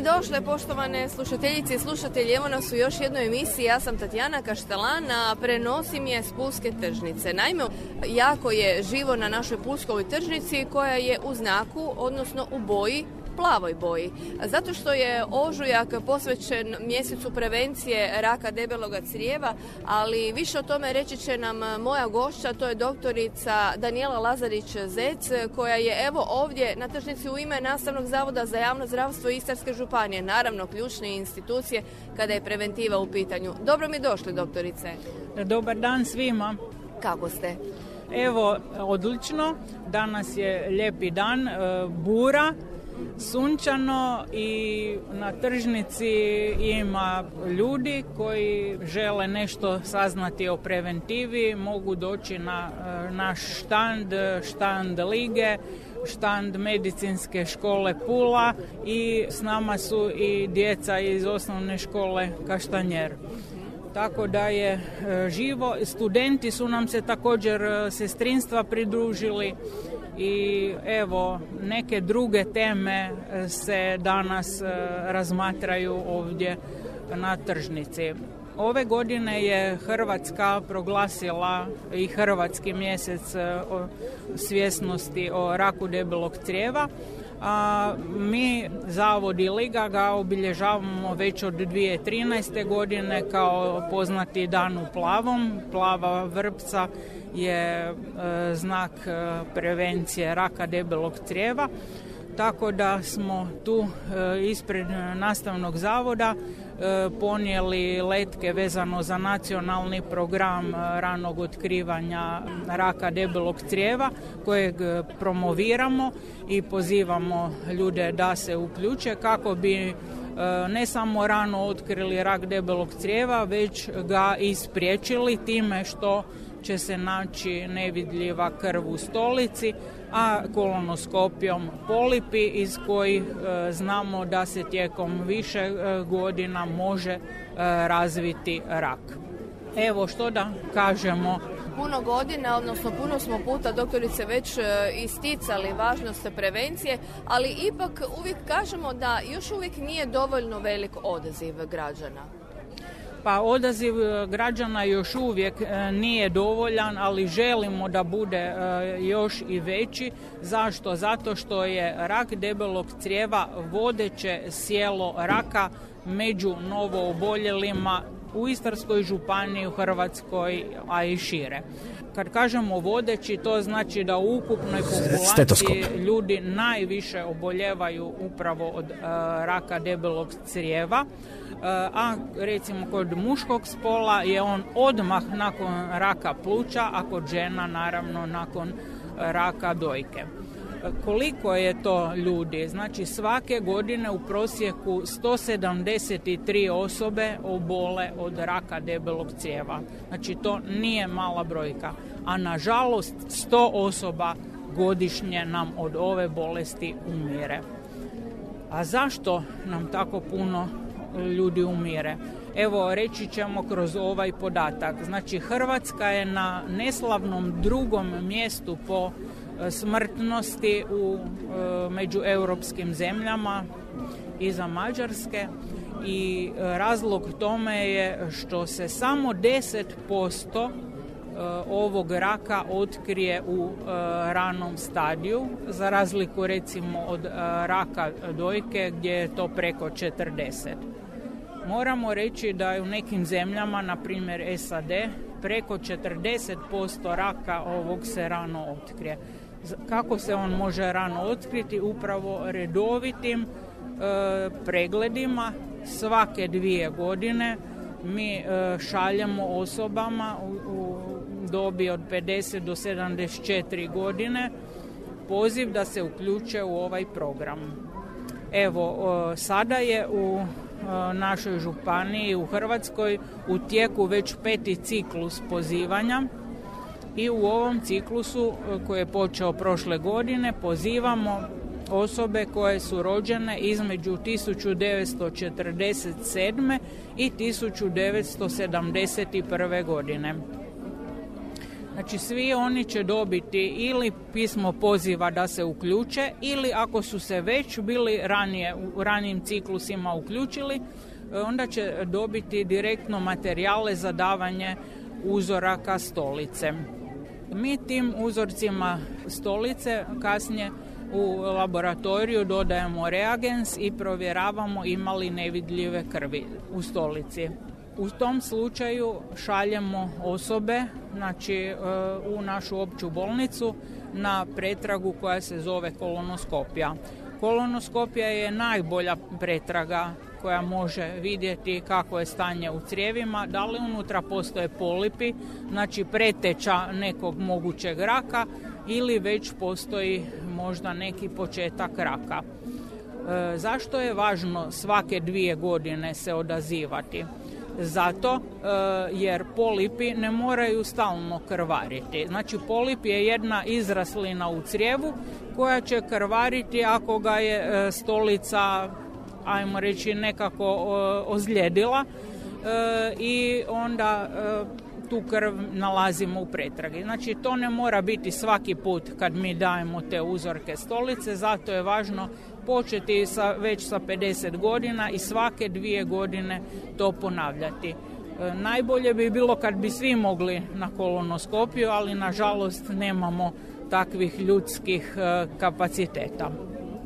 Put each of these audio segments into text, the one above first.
Dobro mi došle, poštovane slušateljice i slušatelji. Evo nas u još jednoj emisiji. Ja sam Tatjana Kaštelan, a prenosim je s Pulske tržnice. Naime, jako je živo na našoj Pulskovoj tržnici koja je u znaku, odnosno u boji plavoj boji. Zato što je ožujak posvećen mjesecu prevencije raka debeloga crijeva, ali više o tome reći će nam moja gošća, to je doktorica Daniela Lazarić-Zec, koja je evo ovdje na tržnici u ime Nastavnog zavoda za javno zdravstvo Istarske županije, naravno ključne institucije kada je preventiva u pitanju. Dobro mi došli, doktorice. Dobar dan svima. Kako ste? Evo, odlično. Danas je lijepi dan, e, bura, sunčano i na tržnici ima ljudi koji žele nešto saznati o preventivi, mogu doći na e, naš štand, štand lige, štand medicinske škole Pula i s nama su i djeca iz osnovne škole Kaštanjer tako da je e, živo. Studenti su nam se također e, sestrinstva pridružili i evo neke druge teme e, se danas razmatraju ovdje na tržnici. Ove godine je Hrvatska proglasila i Hrvatski mjesec svjesnosti o raku debelog crijeva a mi Zavod i Liga ga obilježavamo već od 2013. godine kao poznati dan u plavom. Plava vrpca je e, znak e, prevencije raka debelog crijeva tako da smo tu e, ispred nastavnog zavoda e, ponijeli letke vezano za nacionalni program e, ranog otkrivanja raka debelog crijeva kojeg promoviramo i pozivamo ljude da se uključe kako bi ne samo rano otkrili rak debelog crijeva, već ga i time što će se naći nevidljiva krv u stolici, a kolonoskopijom polipi iz kojih e, znamo da se tijekom više e, godina može e, razviti rak. Evo što da kažemo puno godina, odnosno puno smo puta doktorice već isticali važnost prevencije, ali ipak uvijek kažemo da još uvijek nije dovoljno velik odaziv građana. Pa odaziv e, građana još uvijek e, nije dovoljan, ali želimo da bude e, još i veći. Zašto? Zato što je rak debelog crijeva vodeće sjelo raka među novooboljelima u Istarskoj županiji, u Hrvatskoj, a i šire. Kad kažemo vodeći, to znači da u ukupnoj populaciji ljudi najviše oboljevaju upravo od raka debelog crijeva a recimo kod muškog spola je on odmah nakon raka pluća, a kod žena naravno nakon raka dojke. Koliko je to ljudi? Znači svake godine u prosjeku 173 osobe obole od raka debelog crijeva. Znači to nije mala brojka. A nažalost 100 osoba godišnje nam od ove bolesti umire. A zašto nam tako puno ljudi umire. Evo, reći ćemo kroz ovaj podatak. Znači, Hrvatska je na neslavnom drugom mjestu po e, smrtnosti u, e, među europskim zemljama iza Mađarske i e, razlog tome je što se samo 10% ovog raka otkrije u ranom stadiju, za razliku recimo od raka dojke gdje je to preko 40. Moramo reći da je u nekim zemljama, na primjer SAD, preko 40% raka ovog se rano otkrije. Kako se on može rano otkriti? Upravo redovitim e, pregledima svake dvije godine mi e, šaljemo osobama u, u dobi od 50 do 74 godine poziv da se uključe u ovaj program. Evo, sada je u našoj županiji u Hrvatskoj u tijeku već peti ciklus pozivanja i u ovom ciklusu koji je počeo prošle godine pozivamo osobe koje su rođene između 1947. i 1971. godine. Znači svi oni će dobiti ili pismo poziva da se uključe ili ako su se već bili ranije u ranijim ciklusima uključili, onda će dobiti direktno materijale za davanje uzoraka stolice. Mi tim uzorcima stolice kasnije u laboratoriju dodajemo reagens i provjeravamo imali nevidljive krvi u stolici. U tom slučaju šaljemo osobe znači, e, u našu opću bolnicu na pretragu koja se zove kolonoskopija. Kolonoskopija je najbolja pretraga koja može vidjeti kako je stanje u crijevima, da li unutra postoje polipi, znači preteča nekog mogućeg raka ili već postoji možda neki početak raka. E, zašto je važno svake dvije godine se odazivati? Zato e, jer polipi ne moraju stalno krvariti. Znači polip je jedna izraslina u crijevu koja će krvariti ako ga je e, stolica ajmo reći nekako ozljedila i onda tu krv nalazimo u pretragi. Znači to ne mora biti svaki put kad mi dajemo te uzorke stolice, zato je važno početi sa, već sa 50 godina i svake dvije godine to ponavljati. E, najbolje bi bilo kad bi svi mogli na kolonoskopiju, ali nažalost nemamo takvih ljudskih e, kapaciteta.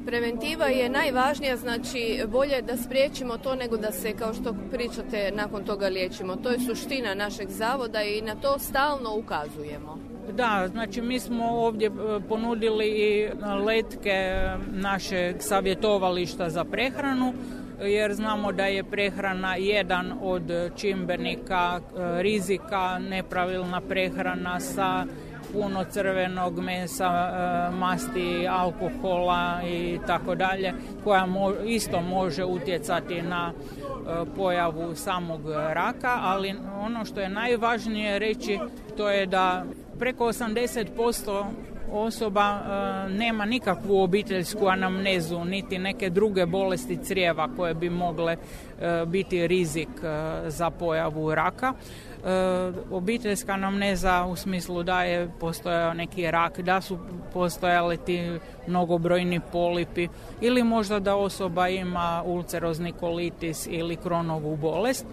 Preventiva je najvažnija, znači bolje da spriječimo to nego da se, kao što pričate, nakon toga liječimo. To je suština našeg zavoda i na to stalno ukazujemo. Da, znači mi smo ovdje e, ponudili i letke našeg savjetovališta za prehranu, jer znamo da je prehrana jedan od čimbenika e, rizika, nepravilna prehrana sa puno crvenog mesa, e, masti, alkohola i tako dalje, koja isto može utjecati na e, pojavu samog raka, ali ono što je najvažnije reći to je da preko 80% osoba e, nema nikakvu obiteljsku anamnezu niti neke druge bolesti crijeva koje bi mogle biti rizik za pojavu raka. E, obiteljska anamneza u smislu da je postojao neki rak, da su postojali ti mnogobrojni polipi ili možda da osoba ima ulcerozni kolitis ili kronovu bolest.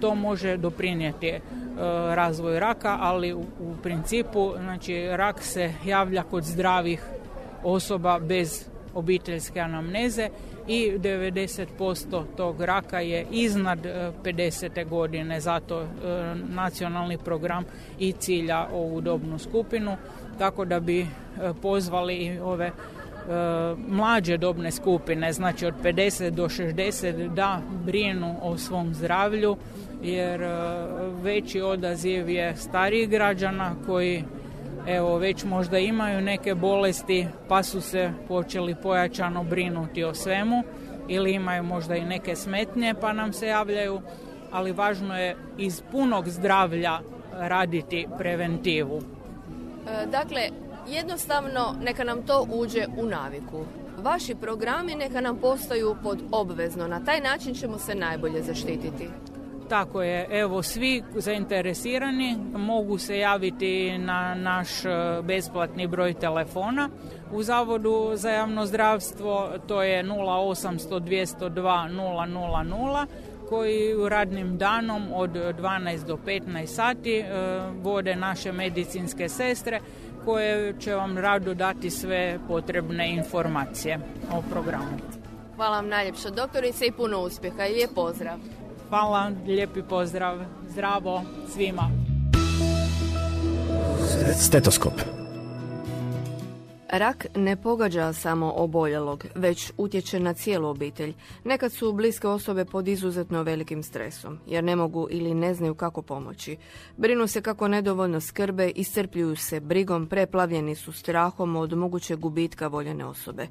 To može doprinijeti e, razvoj raka, ali u, principu znači, rak se javlja kod zdravih osoba bez obiteljske anamneze i 90% tog raka je iznad 50. E, godine, zato e, nacionalni program i cilja ovu dobnu skupinu, tako da bi pozvali ove mlađe dobne skupine, znači od 50 do 60 da brinu o svom zdravlju jer veći odaziv je starijih građana koji evo već možda imaju neke bolesti pa su se počeli pojačano brinuti o svemu ili imaju možda i neke smetnje pa nam se javljaju, ali važno je iz punog zdravlja raditi preventivu. E, dakle, jednostavno neka nam to uđe u naviku. Vaši programi neka nam postaju pod obvezno. Na taj način ćemo se najbolje zaštititi. Tako je, evo svi zainteresirani mogu se javiti na naš e, besplatni broj telefona u Zavodu za javno zdravstvo, to je 0800 202 000 koji u radnim danom od 12 do 15 sati e, vode naše medicinske sestre koje će vam rado dati sve potrebne informacije o programu. Hvala vam najljepša doktorice i puno uspjeha i lijep pozdrav. Hvala, lijepi pozdrav, zdravo svima. Stetoskop. Rak ne pogađa samo oboljelog, već utječe na cijelu obitelj. Nekad su bliske osobe pod izuzetno velikim stresom, jer ne mogu ili ne znaju kako pomoći. Brinu se kako nedovoljno skrbe, iscrpljuju se brigom, preplavljeni su strahom od mogućeg gubitka voljene osobe.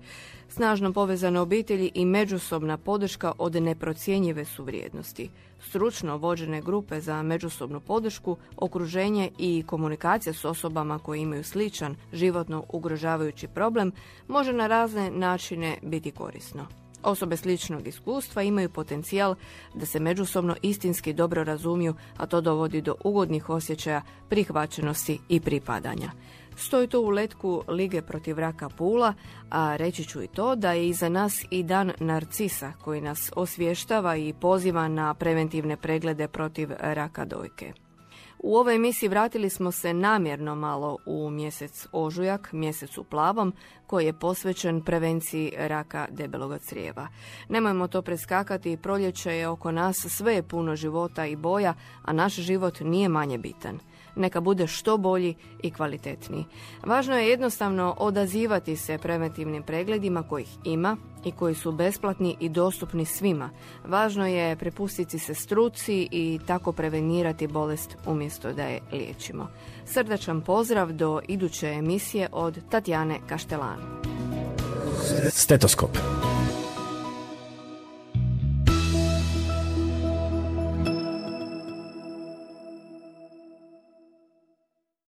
Snažno povezane obitelji i međusobna podrška od neprocjenjive su vrijednosti. Stručno vođene grupe za međusobnu podršku, okruženje i komunikacija s osobama koje imaju sličan životno ugrožavajući problem može na razne načine biti korisno. Osobe sličnog iskustva imaju potencijal da se međusobno istinski dobro razumiju, a to dovodi do ugodnih osjećaja prihvaćenosti i pripadanja. Stoji to u letku Lige protiv raka Pula, a reći ću i to da je iza nas i dan Narcisa koji nas osvještava i poziva na preventivne preglede protiv raka dojke. U ovoj emisiji vratili smo se namjerno malo u mjesec ožujak, mjesec u plavom, koji je posvećen prevenciji raka debeloga crijeva. Nemojmo to preskakati, proljeće je oko nas, sve je puno života i boja, a naš život nije manje bitan neka bude što bolji i kvalitetniji. Važno je jednostavno odazivati se preventivnim pregledima kojih ima i koji su besplatni i dostupni svima. Važno je prepustiti se struci i tako prevenirati bolest umjesto da je liječimo. Srdačan pozdrav do iduće emisije od Tatjane Kaštelan. Stetoskop.